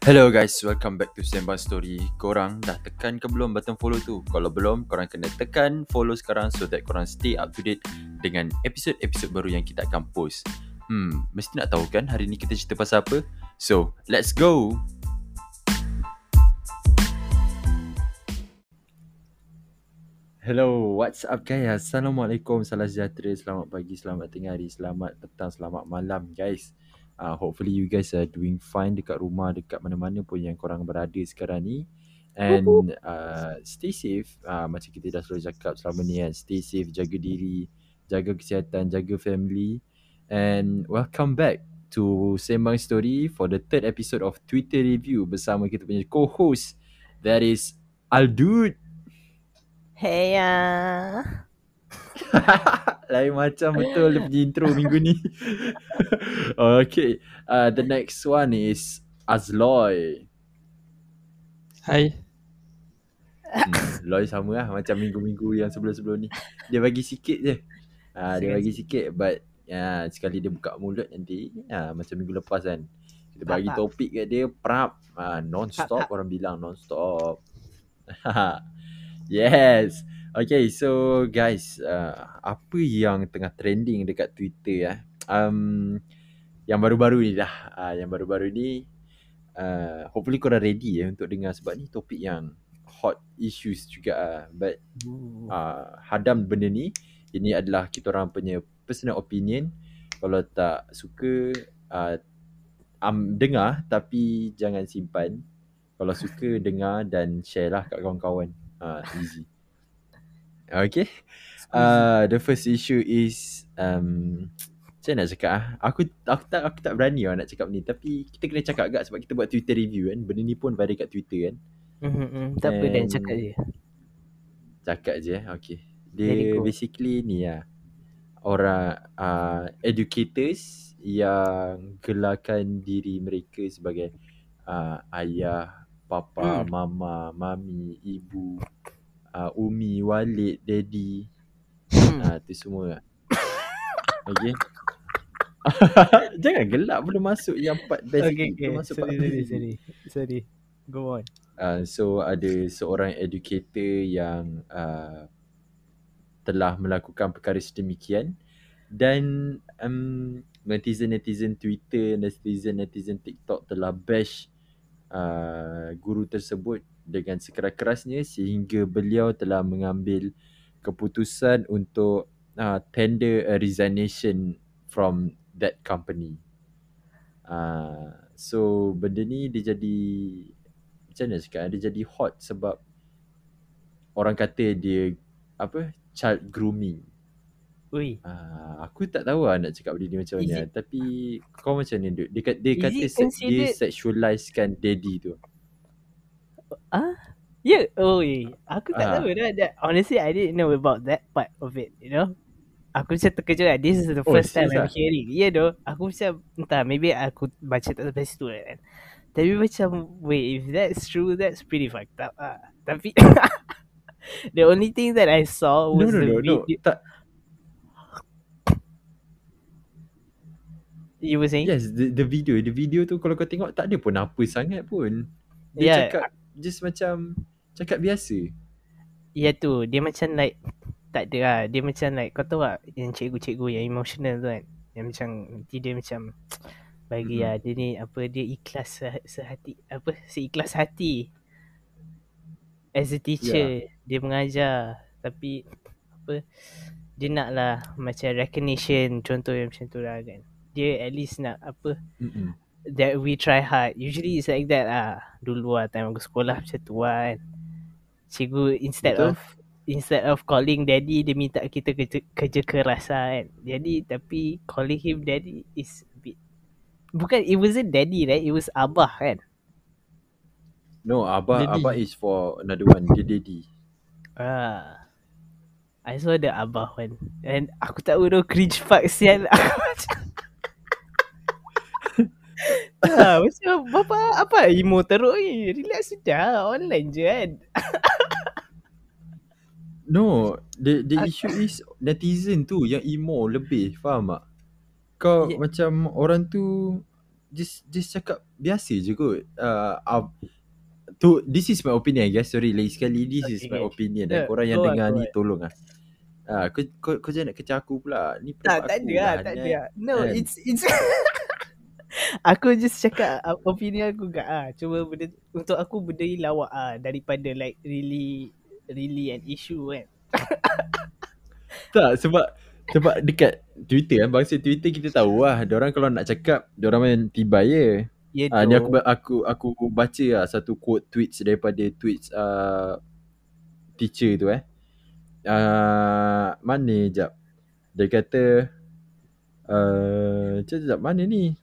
Hello guys, welcome back to Sembang Story. Korang dah tekan ke belum button follow tu? Kalau belum, korang kena tekan follow sekarang so that korang stay up to date dengan episod-episod baru yang kita akan post. Hmm, mesti nak tahu kan hari ni kita cerita pasal apa? So, let's go! Hello, what's up guys? Assalamualaikum, salam sejahtera, selamat pagi, selamat tengah hari, selamat petang, selamat malam guys. Uh, hopefully you guys are doing fine dekat rumah, dekat mana-mana pun yang korang berada sekarang ni. And uh, stay safe, uh, macam kita dah selalu cakap selama ni kan. Stay safe, jaga diri, jaga kesihatan, jaga family. And welcome back to Sembang Story for the third episode of Twitter Review bersama kita punya co-host. That is Aldud. Hey ya. Lain macam betul dia punya intro minggu ni. okay. Uh, the next one is Azloy. Hai. Hmm, Loy sama lah macam minggu-minggu yang sebelum-sebelum ni. Dia bagi sikit je. Uh, dia bagi sikit but ya, sekali dia buka mulut nanti uh, macam minggu lepas kan. Kita bagi topik kat dia prap. Uh, non-stop orang bilang non-stop. yes. Okay, so guys, uh, apa yang tengah trending dekat Twitter eh? Um, yang baru-baru ni dah. Uh, yang baru-baru ni, uh, hopefully korang ready ya untuk dengar sebab ni topik yang hot issues juga. Uh. But uh, hadam benda ni, ini adalah kita orang punya personal opinion. Kalau tak suka, uh, um, dengar tapi jangan simpan. Kalau suka, dengar dan share lah kat kawan-kawan. Uh, easy. Okay. Uh, the first issue is um, macam nak cakap ah? Aku aku tak aku tak berani lah nak cakap ni tapi kita kena cakap agak sebab kita buat Twitter review kan. Benda ni pun viral kat Twitter kan. Mm-hmm. Tak apa dan cakap je. Cakap je eh. Okay. Dia basically ni lah. Orang uh, educators yang gelarkan diri mereka sebagai uh, ayah, papa, Hmm. mama, mami, ibu, uh, umi, walid, daddy. Ah, tu semua lah. Okay. Jangan gelak belum masuk yang part best Okay, okay. Belum masuk part Sorry, best sorry, sorry. Sorry. Go on. Uh, so ada seorang educator yang uh, telah melakukan perkara sedemikian dan um, netizen-netizen Twitter, netizen-netizen TikTok telah bash uh, guru tersebut dengan sekeras-kerasnya sehingga beliau telah mengambil keputusan untuk uh, tender a resignation from that company. Uh, so benda ni dia jadi macam mana cakap dia jadi hot sebab orang kata dia apa child grooming. Ui. Uh, aku tak tahu lah nak cakap benda ni macam mana it- tapi kau macam ni Duk? dia, dia kata se- dia considered- sexualizekan daddy tu. Ya, yeah. oh, eh. aku tak Ah. tahu dah. That, honestly, I didn't know about that part of it, you know. Aku macam terkejut lah. This is the Oh, first time serious I'm ah? hearing. Ya yeah, doh. Aku macam, entah, maybe aku baca tak sampai situ kan. Tapi macam, wait, if that's true, that's pretty fucked up ah. Tapi, the only thing that I saw No was no the no no. video. Tak You were saying? Yes, the, the video, the video tu kalau kau tengok tak ada pun apa sangat pun. Dia Yeah. cakap just macam cakap biasa. Ya tu Dia macam like Tak ada lah Dia macam like Kau tahu tak Yang cikgu-cikgu yang emotional tu kan Yang macam Nanti dia macam Bagi Mhm. lah Dia ni apa Dia ikhlas se- sehati Apa Seikhlas hati As a teacher Dia mengajar Tapi Apa Dia nak lah Macam recognition Contoh yang macam tu lah kan Dia at least nak Apa Mm-mm. That we try hard Usually it's like that lah Dulu lah Time aku sekolah Macam tu lah kan Cikgu instead Betul. of Instead of calling daddy Dia minta kita kerja, kerja keras lah kan Jadi tapi Calling him daddy Is a bit Bukan It wasn't daddy right It was abah kan No, abah Daddy. abah is for another one. Dia daddy. Ah, I saw the abah one And aku tak tahu tu Cringe fuck sial Aku macam Bapa apa emo teruk ni Relax sudah Online je kan No, the the issue is netizen tu yang emo lebih, faham tak? Kau Yeah. macam orang tu just just cakap biasa je kot. Uh, uh, tu this is my opinion guys. Sorry lagi sekali this is Okay, my okay. opinion. Yeah, Dan korang yang go dengar ni on. tolong ah. Ah, kau, kau, kau jangan nak kecah aku pula. Ni Tak, tak ada lah, lah. tak ada lah. No, kan? it's, it's Aku just cakap uh, opinion aku gak ah. Cuma benda untuk aku benda ni lawak ah daripada like really really an issue kan. Tak sebab sebab dekat Twitter kan bangsa Twitter kita tahu lah orang kalau nak cakap orang main tibai je. Ya Ah ni aku aku aku baca lah satu quote tweets daripada tweets uh, teacher tu eh. Uh, mana jap. Dia kata uh, jap, jap mana ni?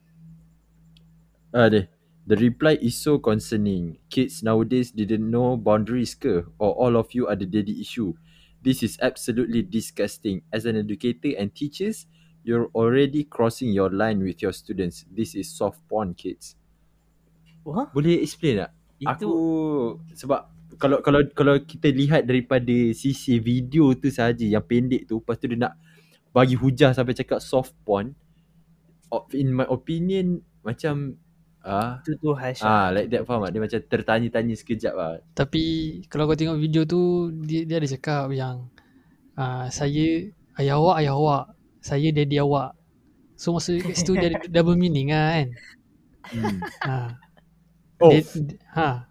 Ah deh. The reply is so concerning. Kids nowadays didn't know boundaries ke or all of you are the daddy issue. This is absolutely disgusting. As an educator and teachers, you're already crossing your line with your students. This is soft porn kids. Wah, Boleh explain tak? itu Aku sebab kalau kalau kalau kita lihat daripada sisi video tu saja yang pendek tu lepas tu dia nak bagi hujah sampai cakap soft porn in my opinion macam ah itu tu Hasha. ah like that faham tak? Dia macam tertanya-tanya sekejap lah. Tapi kalau kau tengok video tu dia, dia ada cakap yang uh, saya ayah awak ayah awak, saya daddy awak. So maksud kat situ dia ada double meaning lah kan. Hmm. Ha. Oh, Dia, ha.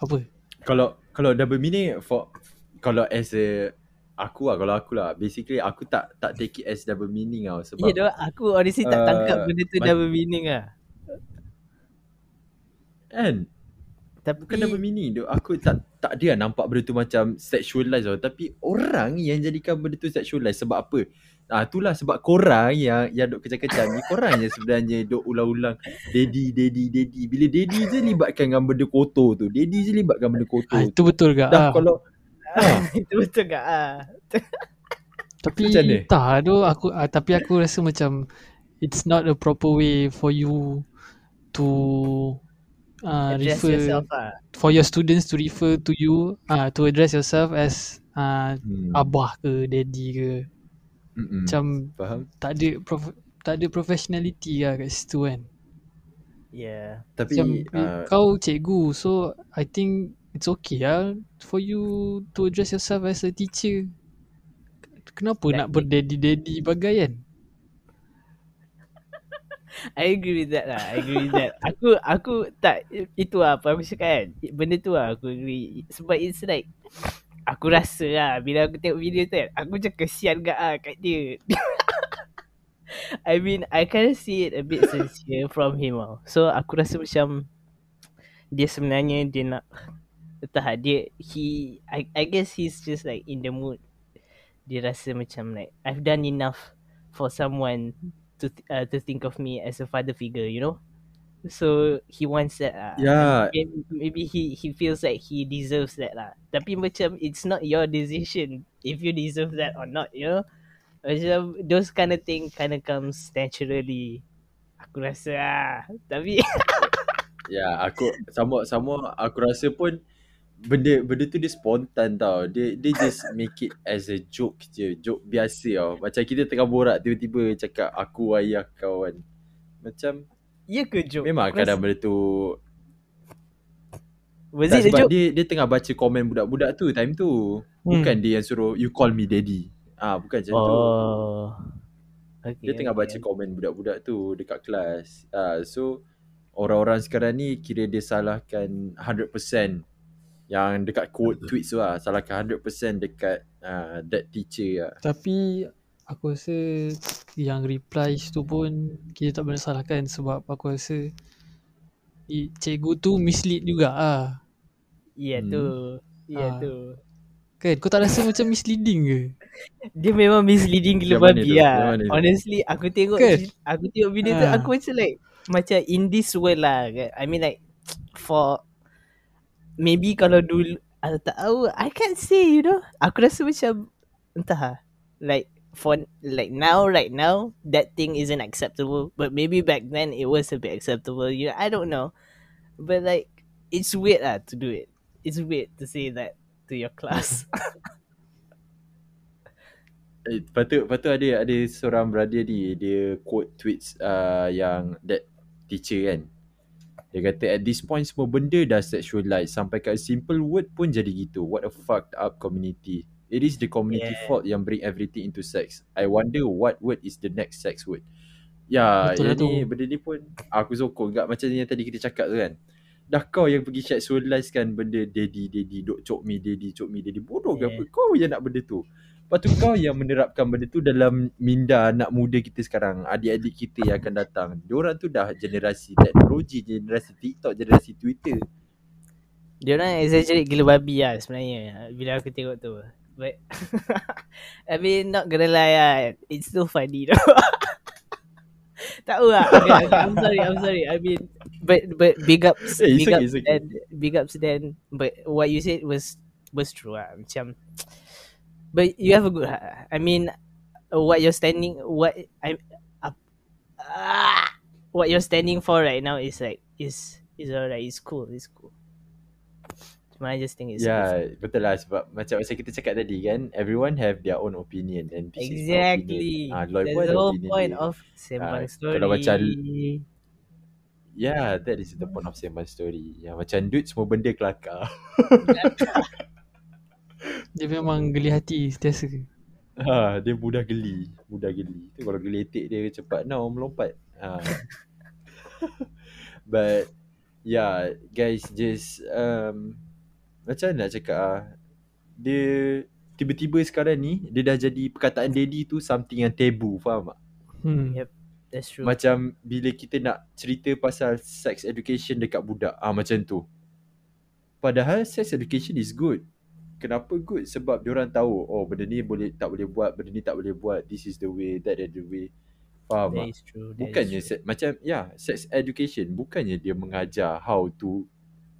Apa? kalau kalau double meaning for kalau as a aku lah kalau aku lah basically aku tak tak take it as double meaning tau sebab Ya doh, aku honestly tak tangkap uh, benda tu double meaning ah. Kan Tapi Bukan double meaning tu. Aku tak tak dia nampak benda tu macam sexualize tau. Tapi orang yang jadikan benda tu sexualize sebab apa? Ah itulah sebab korang yang yang duk kecam-kecam ni korang yang sebenarnya duk ulang-ulang daddy daddy daddy. Bila daddy je libatkan dengan benda kotor tu. Daddy je libatkan benda kotor Ha, tu. itu betul ke? Dah Ah. kalau itu betul gak ah. Tapi entah tu aku ah, tapi aku rasa macam it's not a proper way for you to uh, Address refer yourself ah. for your students to refer to you uh, to address yourself as uh, hmm, abah ke daddy ke mm-mm. macam faham. tak ada prof- tak ada professionality lah kat situ kan Yeah. Tapi macam uh, kau cikgu so I think it's okay lah for you to address yourself as a teacher kenapa Like nak berdaddy-daddy bagai kan I agree with that lah. I agree with that. aku aku tak itu lah apa aku cakap kan. Benda tu lah aku agree. Sebab it's like aku rasa lah bila aku tengok video tu kan, aku macam kesian gak ah kat dia. I mean, I kind of see it a bit sincere from him lah. So aku rasa macam dia sebenarnya dia nak entah lah, dia he I I guess he's just like in the mood. Dia rasa macam like I've done enough for someone to th- uh, to think of me as a father figure, you know. So he wants that lah. Yeah. Maybe, maybe he he feels like he deserves that lah. Tapi macam it's not your decision if you deserve that or not, you know. Macam those kind of thing kind of comes naturally. Aku rasa lah. Tapi Ya, aku sama sama aku rasa pun benda benda tu dia spontan tau. Dia dia just make it as a joke je, joke biasa tau. Macam kita tengah borak tiba-tiba cakap aku ayah kau kan. Macam ya ke joke? memang Aku kadang rasa- benda tu Was tak, it a sebab joke? dia dia tengah baca komen budak-budak tu time tu. Bukan dia yang suruh you call me daddy. Ah bukan macam tu. Oh. Okay, Dia tengah baca komen budak-budak tu dekat kelas. Ah so orang-orang sekarang ni kira dia salahkan 100% yang dekat quote tweets tu lah salahkan 100% dekat uh, that teacher lah. Tapi aku rasa yang replies tu pun kita tak boleh salahkan sebab aku rasa i- cikgu tu mislead juga ah. Ya Hmm. tu. Ya Ah. tu. Kan kau tak rasa macam misleading ke? Dia memang misleading gila babi lah. Tu? Honestly, aku tengok Kan? aku tengok video tu Ah. aku macam like macam in this world lah. kan. I mean like for maybe kalau dulu aku tak tahu I can't say you know. Aku rasa macam entah lah. Like for like now right now that thing isn't acceptable but maybe back then it was a bit acceptable you know I don't know but like it's weird lah to do it it's weird to say that to your class Eh, lepas tu, lepas tu ada ada seorang brother ni dia quote tweets uh, yang that teacher kan. Dia kata at this point semua benda dah sexualized sampai kat simple word pun jadi gitu. What a fucked up community. It is the community Yeah. fault yang bring everything into sex. I wonder what word is the next sex word. Ya, Betul lah yang ni tu. benda ni pun aku sokong kat macam yang tadi kita cakap tu kan. Dah kau yang pergi sexualize kan benda daddy daddy dok cok me daddy cok me daddy bodoh ke Yeah. apa kau yang nak benda tu. Lepas tu kau yang menerapkan benda tu dalam minda anak muda kita sekarang, adik-adik kita yang akan datang. Diorang tu dah generasi teknologi, generasi TikTok, generasi Twitter. Dia orang exaggerate gila babi lah sebenarnya bila aku tengok tu. But I mean not gonna lie lah, it's still funny though. tak tahu lah. Okay, I'm sorry, I'm sorry. I mean but but big ups, Eh, it's big okay, ups okay. then big ups then but what you said was was true lah. Macam but you have a good heart. I mean what you're standing what I uh, ah, what you're standing for right now is like is is alright, it's cool, it's cool. Cuma I just think it's Ya, cool. betul lah sebab macam macam kita cakap tadi kan, everyone have their own opinion and this is my Exactly. opinion. Ah, Lloyd That's the whole point dia. of Sembang Ah, Story. kalau macam Yeah, that is the point of Sembang Story. Yang macam dude semua benda kelakar. Dia memang geli hati sentiasa. Ha, dia mudah geli, mudah geli. Tu kalau geletek dia cepat now melompat. Ha. But yeah, guys just um macam mana nak cakap ah dia tiba-tiba sekarang ni dia dah jadi perkataan daddy tu something yang tabu, faham tak? Hmm. Yep. That's true. Macam bila kita nak cerita pasal sex education dekat budak, ah macam tu. Padahal sex education is good. Kenapa good? Sebab diorang tahu, oh benda ni boleh tak boleh buat, benda ni tak boleh buat. This is the way, that is the way. Faham That tak? is true. That Bukannya is true. se- macam ya, yeah, sex education bukannya dia mengajar how to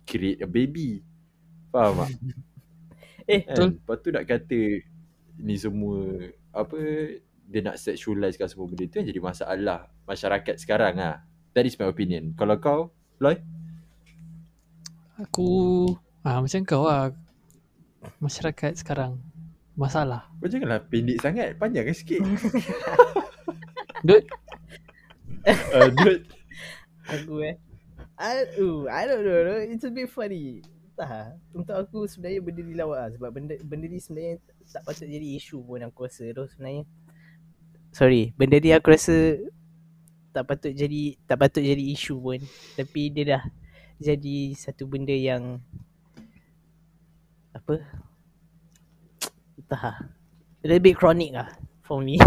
create a baby. Faham tak? Eh, kan? Betul. Lepas tu nak kata ni semua apa dia nak sexualizekan semua benda tu yang jadi masalah masyarakat sekarang lah. That is my opinion. Kalau kau, Loy? Aku ah macam kau lah. Masyarakat sekarang masalah. Kau janganlah pendek sangat. Panjangkan sikit. Dut, uh, dude. Aku eh. I, uh, I don't know. no. It's a bit funny. Entah. Untuk aku sebenarnya benda ni lawak lah. Sebab benda, benda ni sebenarnya tak patut jadi isu pun aku rasa tu sebenarnya. Sorry. Benda ni aku rasa tak patut jadi tak patut jadi isu pun. Tapi dia dah jadi satu benda yang apa entah lah. A little bit chronic lah for me.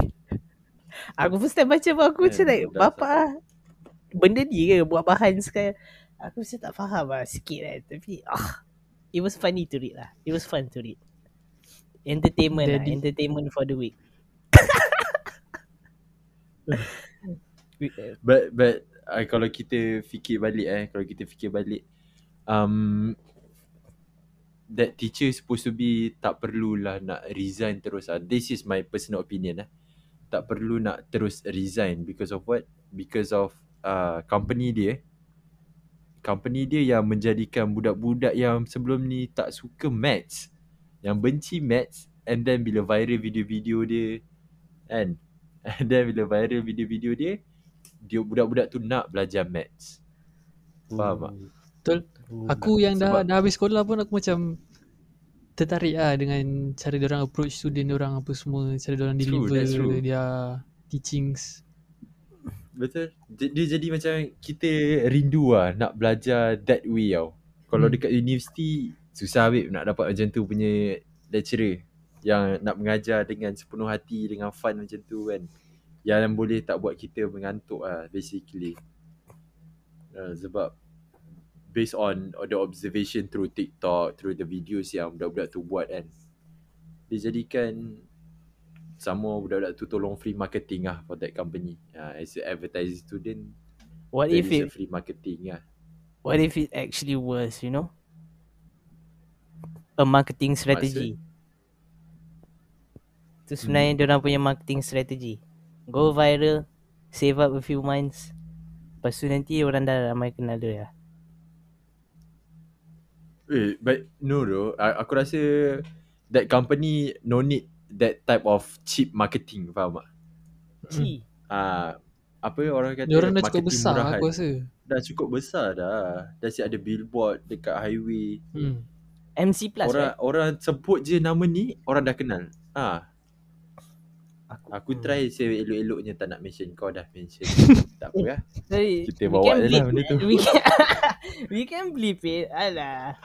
aku first time baca pun aku macam Eh, like dah bapa ah, benda ni ke buat bahan sekarang. Aku macam tak faham lah sikit kan. Tapi ah, it was funny to read lah. It was fun to read. Entertainment lah. Daddy. Entertainment for the week. We- But but uh, kalau kita fikir balik eh, kalau kita fikir balik um that teacher supposed to be tak perlulah nak resign terus ah. This is my personal opinion eh. Tak perlu nak terus resign because of what? Because of uh, company dia. Company dia yang menjadikan budak-budak yang sebelum ni tak suka maths, yang benci maths and then bila viral video-video dia kan and then bila viral video-video dia dia budak-budak tu nak belajar maths. Faham tak? Betul. Aku yang dah dah habis sekolah pun aku macam tertarik lah dengan cara dia orang approach student dia orang apa semua, cara dia orang deliver true. dia teachings. Betul. Dia, dia jadi macam kita rindu lah nak belajar that way tau. Kalau Hmm. dekat universiti susah weh nak dapat macam tu punya lecturer yang nak mengajar dengan sepenuh hati dengan fun macam tu kan. Yang boleh tak buat kita mengantuk lah basically. Uh, sebab based on the observation through TikTok, through the videos yang budak-budak tu buat kan. Dia jadikan sama budak-budak tu tolong free marketing lah for that company. Uh, as an advertising student, What if it free marketing lah. what if it actually was, you know? A marketing strategy. Tu sebenarnya Hmm. dia orang punya marketing strategy. Go viral, save up a few months. Lepas tu nanti orang dah ramai kenal dia lah. Eh, but no bro. Aku rasa that company no need that type of cheap marketing, faham tak? Ci. Ah, apa orang kata orang dah cukup marketing besar murahan. aku rasa. Dah cukup besar dah. Dah siap ada billboard dekat highway. Hmm. MC Plus orang right? orang sebut je nama ni orang dah kenal. Ah, Aku, aku try save elok-eloknya tak nak mention kau dah mention. tak apa lah. Sorry, Kita bawa je lah benda tu. We can, we can bleep it. Alah.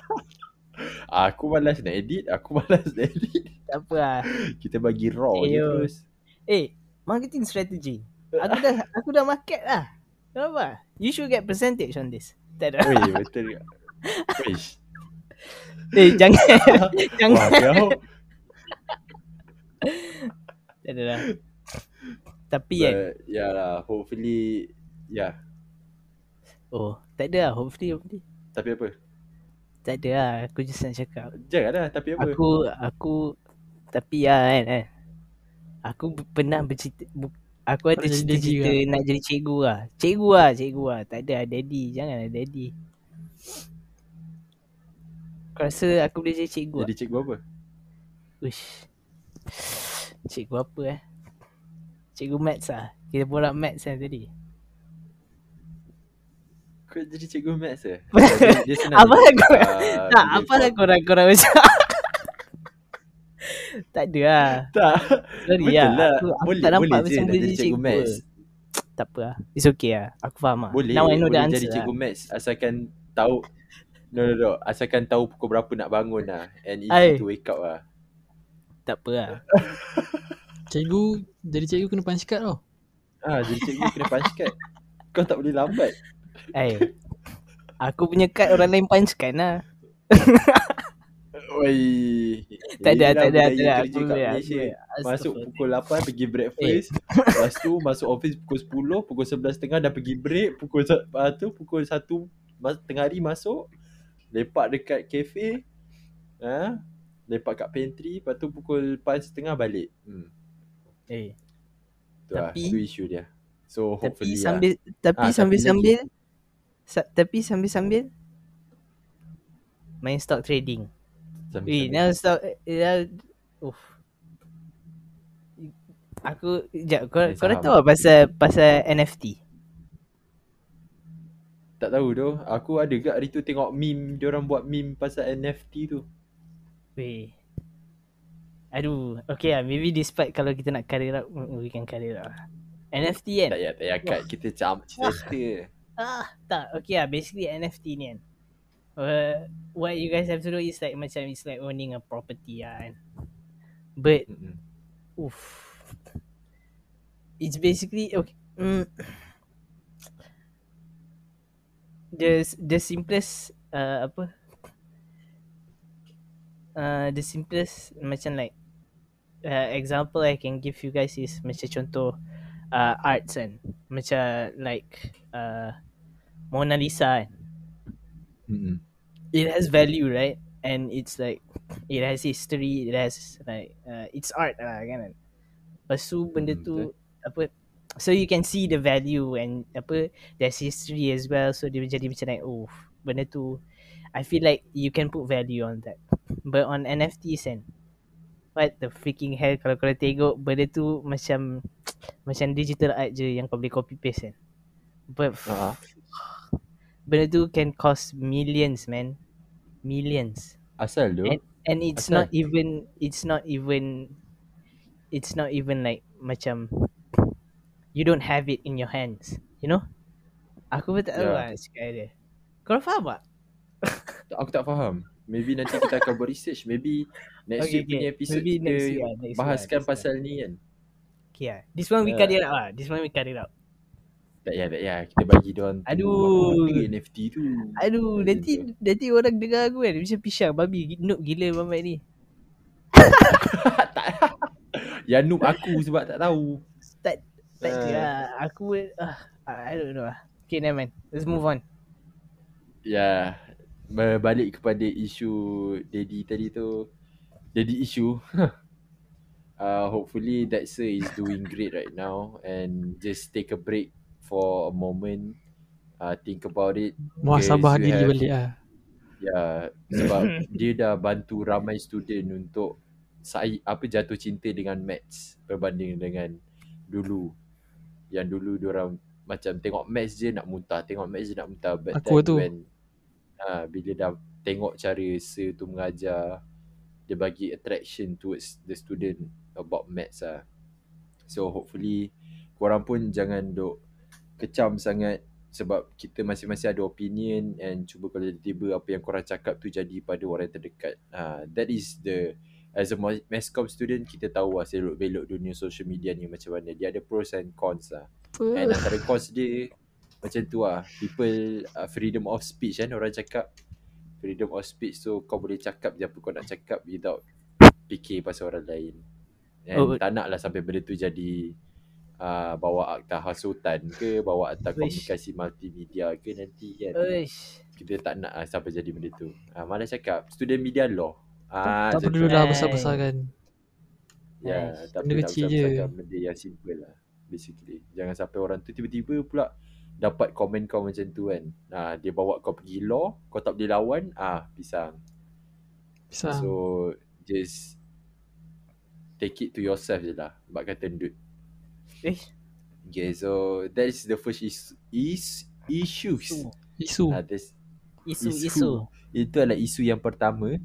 Aku malas nak edit, aku malas nak edit. Tak apa lah. Kita bagi raw je Ayo. terus. Eh, marketing strategy. Aku dah aku dah market lah. Kenapa? You should get percentage on this. Tak ada. Weh, betul? Wish. Eh, jangan. Wah, jangan. kau. Tak ada lah. Tapi kan. But, ya lah, hopefully, ya. Oh, tak ada lah. Hopefully, hopefully. Tapi apa? Tak ada lah. Aku just nak cakap. Jangan lah, tapi apa? Aku, aku. Tapi lah kan. kan. Aku pernah bercita. Bu, aku ada Pernah jadi daddy cita-cita nak jadi cikgu lah. Cikgu lah, cikgu lah. Tak ada lah daddy. Jangan lah daddy. Kau rasa aku boleh jadi cikgu Jadi cikgu apa? lah? Uish. Cikgu apa eh? Cikgu maths lah. Kita borak maths lah tadi. Kau jadi cikgu maths dia, senang Apa kau- ah, tak, apa lah kau- korang-korang macam Tak ada lah. Tak, Sorry betul lah. lah. Aku, aku boleh, tak nampak boleh macam boleh jadi cikgu cikgu. maths. Tak apa lah. It's okay lah. Aku faham lah. Boleh, Now I know the boleh answer jadi cikgu lah. maths asalkan tahu No no no, asalkan tahu pukul berapa nak bangun lah and easy Ai. to wake up lah. Tak apa lah. Cikgu, jadi cikgu kena punch card tau. Ah, jadi cikgu kena punch card. Kau tak boleh lambat. Eh. Aku punya kad orang lain punch kan lah. Oi. Tak ada, tak ada, tak ada. kerja Aku kat Malaysia. Masuk pukul 8 pergi breakfast. Lepas tu masuk office pukul 10, pukul 11.30 dah pergi break, pukul lepas tu pukul 1 mas- tengah hari masuk, lepak dekat kafe. Ha? Lepak kat pantry, lepas tu pukul 4.30 balik. Hmm. Eh. Tu lah, Tapi- tu isu dia. So Tapi hopefully lah. sambil tapi Ah, sambil tapi sambil sa, tapi sambil sambil main stock trading. Sambil- sambil. now stock ya uff. Aku jap kau kau dah tahu pasal pasal NFT? Tak tahu tu. Aku ada gak hari tu tengok meme, dia orang buat meme pasal NFT tu. Weh. Aduh, okay lah. Maybe this part kalau kita nak it out, we can cut it out. NFT kan? Tak payah, tak payah kat kita cam cerita. Ah, tak. Okay lah. Basically NFT ni kan. Uh, what you guys have to do is like macam it's like owning a property lah kan. But, Mm-mm. oof. It's basically, okay. Mm, the, the simplest, uh, apa? Uh, the simplest macam like uh, example I can give you guys is macam contoh uh, arts kan. Macam like uh, Mona Lisa kan. Mm-mm. it has value right and it's like it has history it has like uh, it's art lah kan lepas tu benda Hmm, apa so you can see the value and apa there's history as well so dia jadi macam like oh benda tu I feel like you can put value on that but on NFTs kan what the freaking hell kalau kau tengok benda tu macam macam digital art je yang kau boleh copy paste kan but Ah. benda tu can cost millions man millions Asal tu. and, and it's Asal? not even it's not even it's not even like macam you don't have it in your hands you know aku pun tak tahu Yeah. lah cakap dia kau faham tak Aku tak faham. Maybe nanti kita akan buat research. Maybe next Okay, week punya okay. episode Maybe kita next week lah, next week lah, bahaskan next week pasal ni kan. okay lah this one we Yeah. cut it out lah this one we cut it out Tak payah, tak payah. Kita bagi dia orang Aduh. apa NFT tu. aduh nanti tu. nanti orang dengar aku kan macam pisang babi noob gila Mamat ni tak. Yang noob aku sebab tak tahu. tak tak uh. lah aku uh, I don't know lah okay never mind let's move on Ya, berbalik kepada isu Daddy tadi tu. Daddy issue. uh, hopefully Dexter is doing great right now and just take a break for a moment. Uh, think about it. Muhasabah you diri have- balik lah. Ya, sebab dia dah bantu ramai student untuk sai apa jatuh cinta dengan maths berbanding dengan dulu. Yang dulu diorang macam tengok match je nak muntah, tengok match je nak muntah. But Aku then tu. when uh, bila dah tengok cara sir tu mengajar, dia bagi attraction towards the student about maths lah. So hopefully korang pun jangan duk kecam sangat sebab kita masing-masing ada opinion and cuba kalau tiba-tiba apa yang korang cakap tu jadi pada orang terdekat. Uh, that is the as a ma- mass comm student kita tahu lah selok belok dunia social media ni macam mana. Dia ada pros and cons lah. And antara cons dia macam tu lah. People uh, freedom of speech kan orang cakap. Freedom of speech so kau boleh cakap je apa kau nak cakap without fikir pasal orang lain. And Oh. tak nak lah sampai benda tu jadi uh, bawa akta hasutan ke, bawa akta komunikasi multimedia ke nanti kan. Uish. Kita tak nak lah sampai jadi benda tu. Uh, malah cakap student media law. Ah, Tak perlu lah Hai. besar-besarkan. Ya, Nice. tak perlu nak besar-besarkan benda yang simple lah. Basically. Jangan sampai orang tu tiba-tiba pula dapat komen kau macam tu kan. Ah, dia bawa kau pergi law, kau tak boleh lawan, ah pisang. Bisa. So just take it to yourself je lah. Bak kata dude. Eh, Okay, so that is the first is, is issues. isu. Isu. Ah, that's, Isu, Isu. isu. itu adalah isu yang pertama.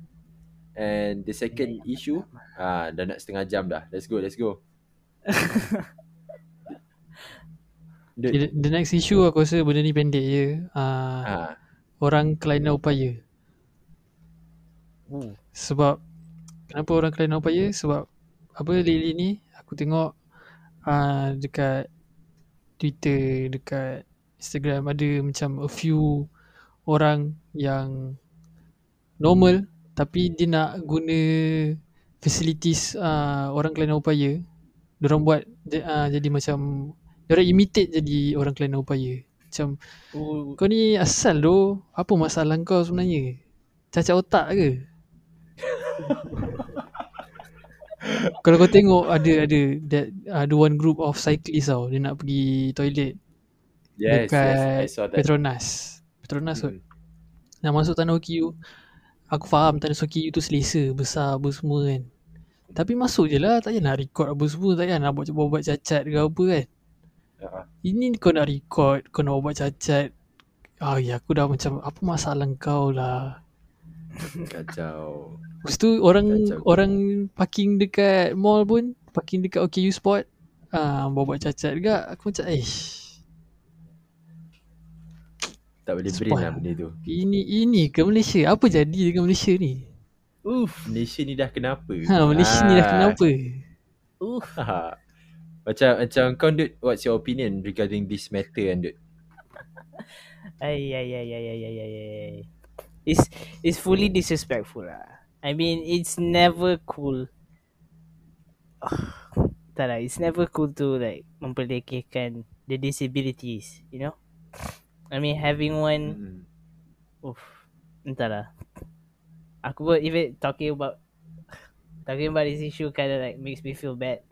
And the second issue, ah dah nak setengah jam dah. Let's go, let's go. Okay, the, the next issue aku rasa benda ni pendek je. Uh, ah, orang kelainan upaya. Uh, Sebab kenapa orang kelainan upaya? Sebab apa lately ni aku tengok uh, dekat Twitter, dekat Instagram ada macam a few orang yang normal tapi dia nak guna facilities uh, orang kelainan upaya. Diorang buat uh, jadi macam diorang imitate jadi orang kelainan upaya. Macam uh, kau ni asal doh. Apa masalah kau sebenarnya? Cacat otak ke? Kalau kau tengok ada ada that ada one group of cyclists tau dia nak pergi toilet yes, dekat yes. Petronas. Petronas kot. Hmm. Nak masuk tanah OKU. Aku faham tanah OKU tu selesa, besar apa semua kan. Tapi masuk je lah, tak payah nak record apa semua, tak payah nak buat buat, buat cacat ke apa kan. Ah, Ini kau nak record, kau nak buat cacat. Ah ya aku dah macam apa masalah kau lah. Kacau. Lepas tu orang Kacau. orang parking dekat mall pun, parking dekat OKU spot, ah buat buat cacat juga. Aku macam eh Tak boleh brain Spoil. lah benda tu. ini ini ke Malaysia? Apa jadi dengan Malaysia ni? Uff. Malaysia ni dah kenapa? Ha Malaysia ni dah Ah. kenapa? Uff. Ha. Macam macam kau Dut, what's your opinion regarding this matter kan Dut? Ay, ay, ay, ay, ay, ay, ay. It's it's fully disrespectful lah. I mean, it's never cool. tak lah, it's never cool to like memperlekehkan the disabilities, you know? I mean, having one, Mm-mm. oof, entahlah. Aku pun even talking about talking about this issue kind of like makes me feel bad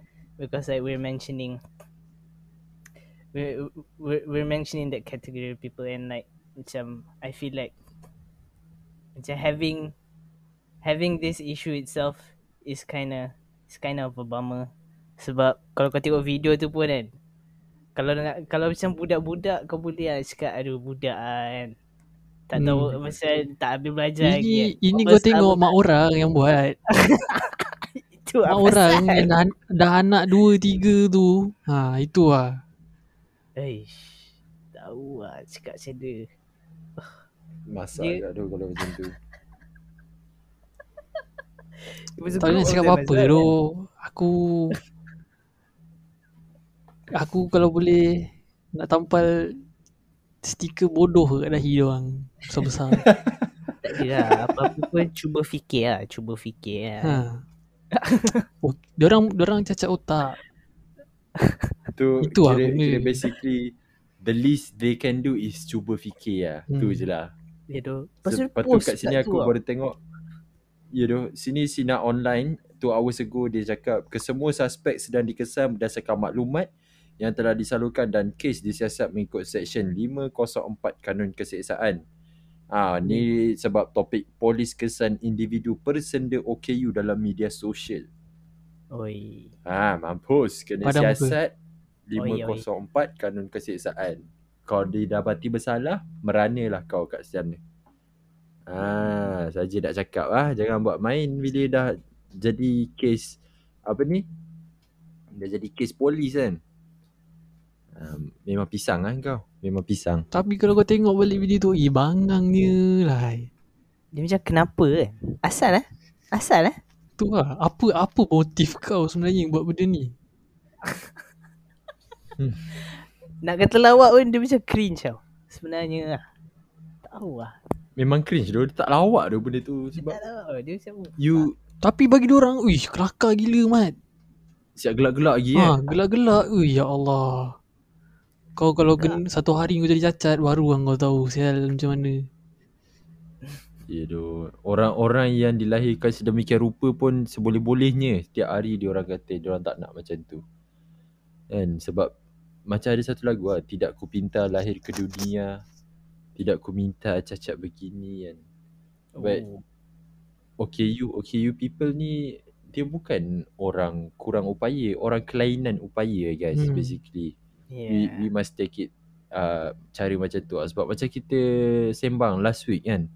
because like we're mentioning we're, we're, we're mentioning that category of people and like macam I feel like macam having having this issue itself is kind of is kind of a bummer sebab kalau kau tengok video tu pun kan kalau nak kalau macam budak-budak kau boleh lah cakap aduh budak lah kan tak tahu Hmm. pasal tak habis belajar lagi Ini kan. ini kau tengok mak orang yang buat. Mak apa orang pasal? yang dah, dah anak dua tiga tu. Ha itu lah. Eish, tahu lah cakap macam dia. Masak Dia- yeah. tu kalau macam tu. Tak boleh nak cakap apa-apa tu. Aku aku kalau boleh nak tampal stiker bodoh kat dahi dia orang besar-besar. kan. Tak ada lah. Apa-apa pun cuba fikir lah. Cuba fikir lah. ha. Oh, dia orang dia orang cacat otak. Tu Itu lah kira, benda. kira basically the least they can do is cuba fikir lah. Hmm. Tu je lah. Tu. Lepas tu kat sini aku baru tengok Ya tu, sini Sina online Two hours ago dia cakap Kesemua suspek sedang dikesan berdasarkan maklumat Yang telah disalurkan dan kes disiasat mengikut Seksyen 504 Kanun Keseksaan Ah, ni sebab topik polis kesan individu persenda OKU dalam media sosial. Oi. Ah, mampus kena muka. siasat. Ya, 504 kanun keseksaan. Kau didapati bersalah, meranalah kau kat sana. Ah, saja nak cakap ah, jangan buat main bila dah jadi kes apa ni? Dah jadi kes polis kan. Um, memang pisang kan kau. Memang pisang. Tapi kalau kau tengok balik video tu, eh bangangnya lah. Dia macam kenapa kan? Asal eh? Asal eh? Tu lah. Apa apa motif kau sebenarnya buat benda ni? Nak kata lawak pun dia macam cringe tau. Sebenarnya lah. Tahu lah. Memang cringe tu. Dia tak lawak tu benda tu. Dia Sebab tak tahu. Dia macam you Tapi bagi orang, uish kelakar gila mat. siap gelak-gelak lagi Ha, kan. gelak-gelak. Ui, ya Allah. Kau kalau kena satu hari kau jadi cacat, baru kan kau tahu sial macam mana. Ya tu. Orang-orang yang dilahirkan sedemikian rupa pun seboleh-bolehnya setiap hari dia orang kata dia orang tak nak macam tu. Kan sebab macam ada satu lagu lah, tidak ku pinta lahir ke dunia, tidak ku minta cacat begini kan. But Oh. OKU, OKU people ni dia bukan orang kurang upaya, orang kelainan upaya guys Hmm. basically. Yeah. We we must take it uh, cara macam tu lah. Sebab macam kita sembang last week kan.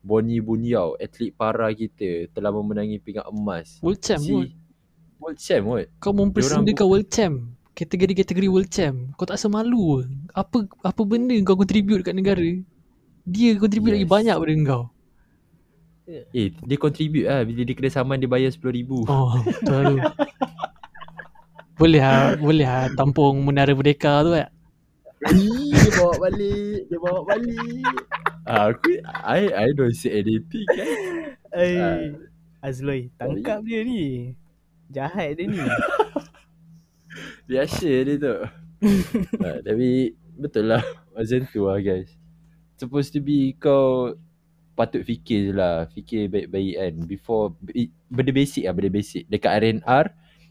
Bonnie Bunyao, atlet para kita telah memenangi pingat emas. World champ Si. World champ kot. Kau mempersendakan world champ. Kategori-kategori world champ. Kau tak rasa malu ke? Apa apa benda kau contribute kat negara? Dia contribute lagi Yes. banyak pada kau. Eh, dia contribute lah. Bila dia kena saman dia bayar RM10,000. Oh, betul tu. boleh lah, boleh lah tampung Menara Merdeka tu kan. Ih, dia bawa balik. Dia bawa balik. Ah, aku, I, I don't say anything kan. Ay. Azloi, tangkap dia ni. Jahat dia ni. Biasa dia tu. ha, tapi betul lah. Macam tu lah guys. Supposed to be kau patut fikir je lah. Fikir baik-baik kan. Before, benda basic lah benda basic. Dekat RNR,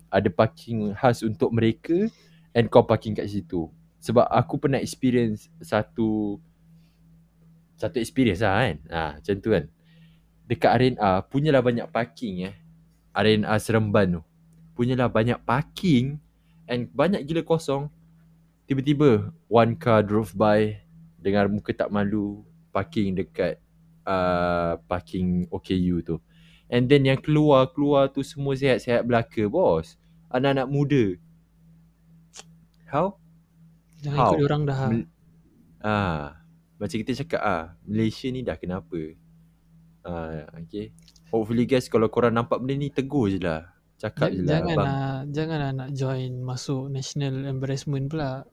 ada parking khas untuk mereka and kau parking kat situ. Sebab aku pernah experience satu satu experience lah kan. Ha, macam tu kan. Dekat RNR, punyalah banyak parking eh. RNR Seremban tu. Punyalah banyak parking and banyak gila kosong. Tiba-tiba one car drove by dengan muka tak malu parking dekat uh, parking OKU tu. And then yang keluar-keluar tu semua sihat-sihat belaka bos. Anak-anak muda. How? Jangan How? ikut orang dah. Mel- ah, macam kita cakap ah, Malaysia ni dah kenapa? Ah, okay. Hopefully guys kalau korang nampak benda ni tegur je lah. Cakap je lah jangan lah, jangan lah nak join masuk national embarrassment pula.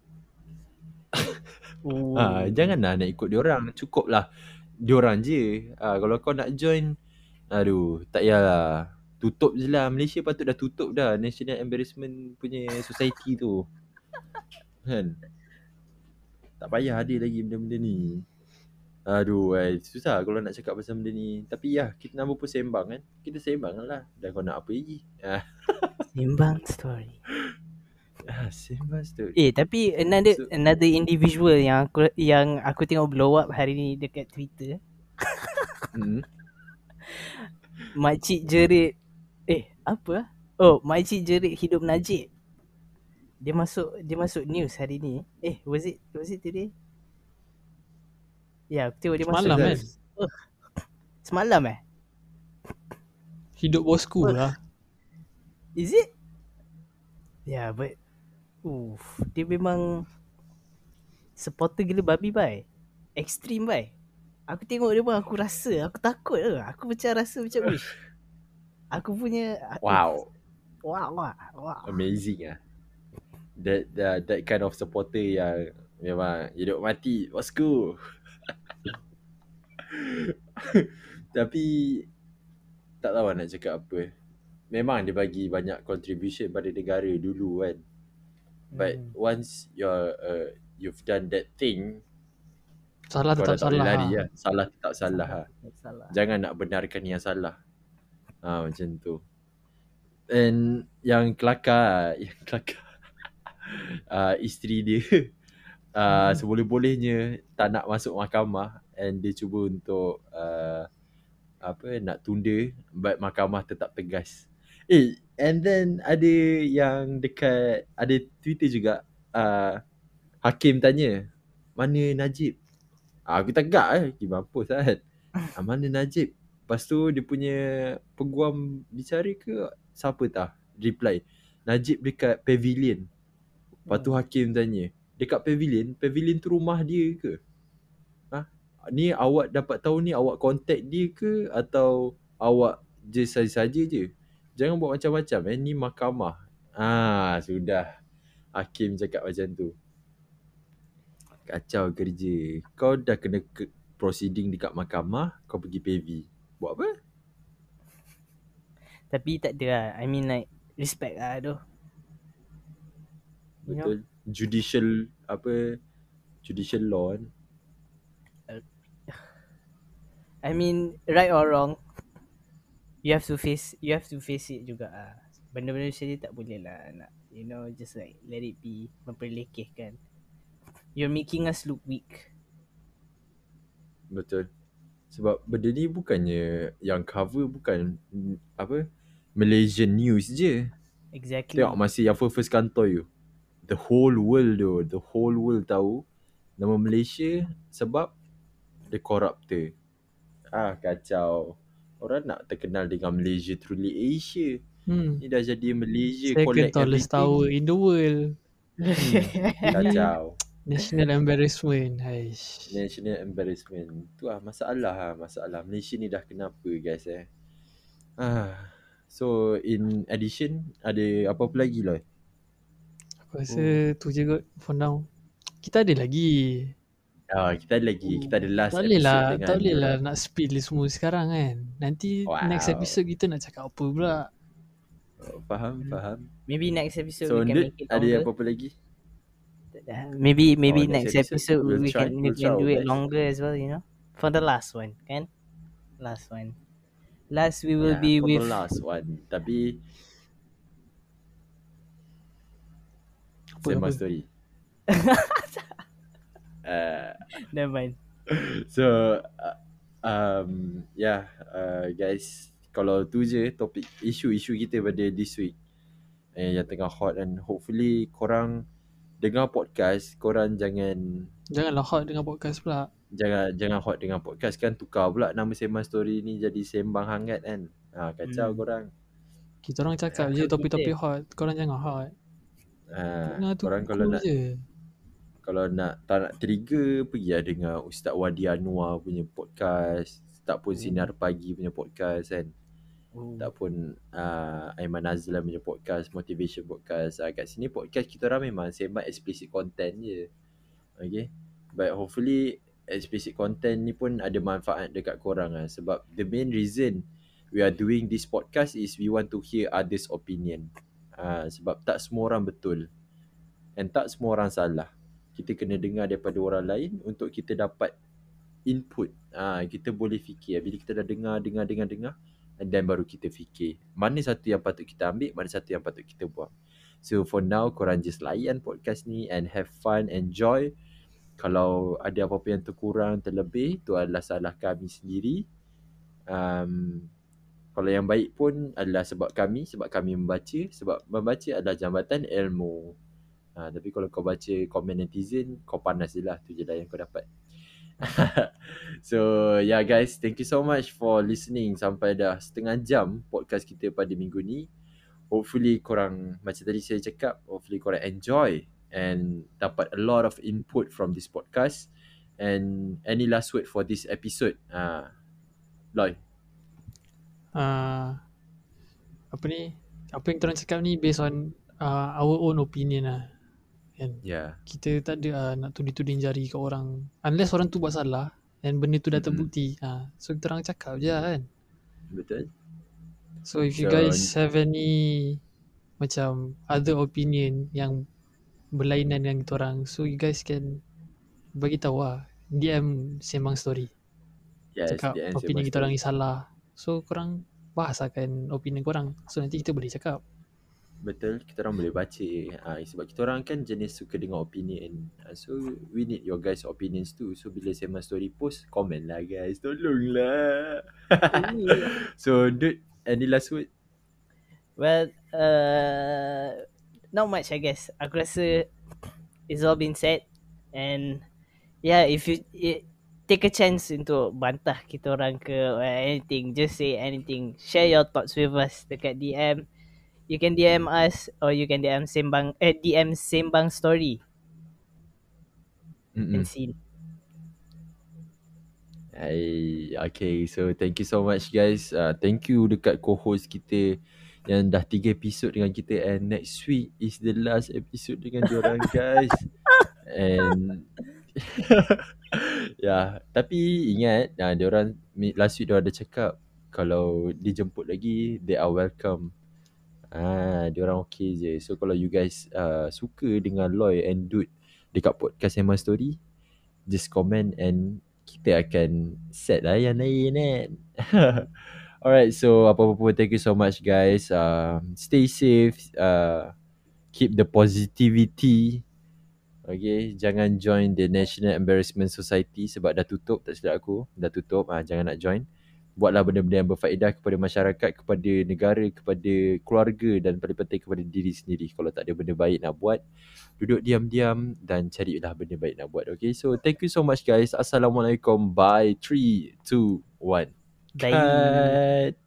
Oh. Ah, janganlah nak ikut diorang. Cukup lah diorang je. Ah, kalau kau nak join, aduh, tak payahlah. Tutup je lah. Malaysia patut dah tutup dah National Embarrassment punya society tu. Kan? Tak payah ada lagi benda-benda ni. Aduh, ay, susah kalau nak cakap pasal benda ni. Tapi ya, kita nama pun sembang kan. Kita sembang lah. Dan kau nak apa lagi? Ah, Simbang story. ah sembang story. Eh tapi another So- another individual yang aku yang aku tengok blow up hari ni dekat Twitter. Hmm. Makcik jerit eh apa ah? Oh, makcik jerit hidup Najib. Dia masuk dia masuk news hari ni. Eh, was it was it today? Ya, aku tengok dia masuk Semalam kan? Oh. Semalam eh? Hidup bosku Apa? lah. Is it? Yeah, but Oof, dia memang supporter gila babi bai. Extreme bai. Aku tengok dia pun aku rasa, aku takut ke. Aku macam rasa macam wish. Aku punya Wow. Wow, wow, wow. Amazing ah. That, that that kind of supporter yang memang hidup mati bosku. Tapi tak tahu nak cakap apa. Memang dia bagi banyak contribution pada negara dulu kan. But Hmm. once you're uh, you've done that thing, Salah tetap salah. lari lah. lah. Salah tetap salah lah. Salah. Jangan nak benarkan yang salah. Ha, macam tu. And yang kelakar, yang kelakar. uh, isteri dia uh, Hmm. seboleh-bolehnya tak nak masuk mahkamah and dia cuba untuk uh, apa nak tunda but mahkamah tetap tegas. Eh and then ada yang dekat ada Twitter juga uh, Hakim tanya, mana Najib? Ah, aku tegak eh, pergi mampus kan. Ah, mana Najib? Lepas tu dia punya peguam bicara ke siapa tah? Reply, Najib dekat pavilion. Lepas tu Hakim tanya, dekat pavilion, pavilion tu rumah dia ke? Ha? Ni awak dapat tahu ni awak contact dia ke atau awak je saja-saja je? Jangan buat macam-macam eh, ni mahkamah. Ah, sudah. Hakim cakap macam tu. Kacau kerja. Kau dah kena ke proceeding dekat mahkamah, kau pergi PV. Buat apa? Tapi tak ada lah. I mean like respect lah tu. You know? Betul. Judicial apa judicial law kan. I mean right or wrong you have to face you have to face it juga ah. Benda-benda macam ni tak boleh lah nak you know just like let it be memperlekehkan. You're making us look weak. Betul. Sebab benda ni bukannya yang cover bukan apa Malaysian news je. Exactly. Tengok masih yang first kantor you. The whole world tu, the whole world tahu nama Malaysia sebab the corruptor. Ah kacau. Orang nak terkenal dengan Malaysia truly Asia. Hmm. Ni dah jadi Malaysia Second collect tallest everything. tower in the world. Kacau. National embarrassment. Haish. National embarrassment. Tu lah masalah lah. Masalah. Malaysia ni dah kenapa guys eh. Ah. So in addition ada apa-apa lagi lah? Aku rasa tu je kot for now. Kita ada lagi. Ah, kita ada lagi. Kita ada last tak boleh episode lah, dengan tak boleh lah nak spill semua sekarang kan. Nanti Wow. next episode kita nak cakap apa pula. Oh, faham, faham. Maybe next episode So, we can make it ada longer. apa-apa lagi? Maybe maybe Oh, next next, episode, episode, we'll we try- can we'll we can do it best. longer as well, you know. For the last one, kan? Last one. Last we will Yeah, be for with the last one. Tapi Apa, same apa? story. uh, Never mind. so uh, um yeah uh, guys kalau tu je topik isu-isu kita pada this week eh, yang tengah hot and hopefully korang dengar podcast korang jangan Janganlah hot dengan podcast pula. jangan jangan hot dengan podcast kan tukar pula nama sembang story ni jadi sembang hangat kan ha, kacau Hmm. korang Kita orang cakap Ya, je so topik-topik kita- hot. Korang jangan hot. ha, Dengar korang kalau cool nak je. kalau nak tak nak trigger pergi lah dengar Ustaz Wadi Anwar punya podcast tak pun Sinar Pagi punya podcast kan Oh. tak pun uh, Aiman Azlan punya podcast motivation podcast. Uh, kat sini podcast kita orang memang sembang explicit content je. Okay but hopefully explicit content ni pun ada manfaat dekat korang lah sebab the main reason we are doing this podcast is we want to hear others opinion. Uh, sebab tak semua orang betul. And tak semua orang salah. Kita kena dengar daripada orang lain untuk kita dapat input. Ah kita boleh fikir. Bila kita dah dengar dengar dengar dengar and then baru kita fikir mana satu yang patut kita ambil mana satu yang patut kita buang so for now korang just layan podcast ni and have fun enjoy kalau ada apa-apa yang terkurang terlebih tu adalah salah kami sendiri um, kalau yang baik pun adalah sebab kami sebab kami membaca sebab membaca adalah jambatan ilmu Ha, tapi kalau kau baca komen netizen, kau panas je lah. Tu je lah yang kau dapat. so, yeah guys. Thank you so much for listening sampai dah setengah jam podcast kita pada minggu ni. Hopefully korang, macam tadi saya cakap, hopefully korang enjoy and dapat a lot of input from this podcast. And any last word for this episode? Ha, Loy. Uh, apa ni? Apa yang korang cakap ni based on uh, our own opinion lah. Kan? Yeah. Kita tak ada uh, nak tuding-tuding jari ke orang. Unless orang tu buat salah and benda tu dah terbukti. Uh, so kita orang cakap je lah kan. Betul? So if you So, guys have any macam other opinion yang berlainan dengan kita orang, so you guys can bagi tahu lah. DM sembang story. Yes, cakap answer opinion kita orang ni salah. So korang bahasakan opinion korang. So nanti kita boleh cakap. Betul, kita orang boleh baca. Uh, sebab kita orang kan jenis suka dengar opinion. Uh, so we need your guys opinions too. So bila saya story post, komen lah guys. Tolonglah. so dude, any last word? Well, uh, not much I guess. Aku rasa it's all been said and yeah if you it, take a chance untuk bantah kita orang ke anything just say anything share your thoughts with us dekat DM you can DM us or you can DM sembang eh DM sembang story Mm-mm. and see Hai, okay, so thank you so much guys. Uh, thank you dekat co-host kita yang dah tiga episod dengan kita and next week is the last episode dengan diorang guys. And ya, tapi ingat, nah, diorang mi- last week diorang ada cakap kalau dijemput lagi, they are welcome. Ah, diorang okay je. So kalau you guys uh, suka dengan Loy and Dude dekat podcast Emma Story, just comment and kita akan set lah yang lain kan. Alright, so apa-apa pun thank you so much guys. Uh, stay safe. Uh, keep the positivity. Okay, jangan join the National Embarrassment Society sebab dah tutup tak silap aku. Dah tutup, ah jangan nak join. Buatlah benda-benda yang berfaedah kepada masyarakat, kepada negara, kepada keluarga dan paling penting kepada diri sendiri. Kalau tak ada benda baik nak buat, duduk diam-diam dan carilah benda baik nak buat. Okay, so thank you so much guys. Assalamualaikum. Bye. 3, 2, 1. Bye. Cut.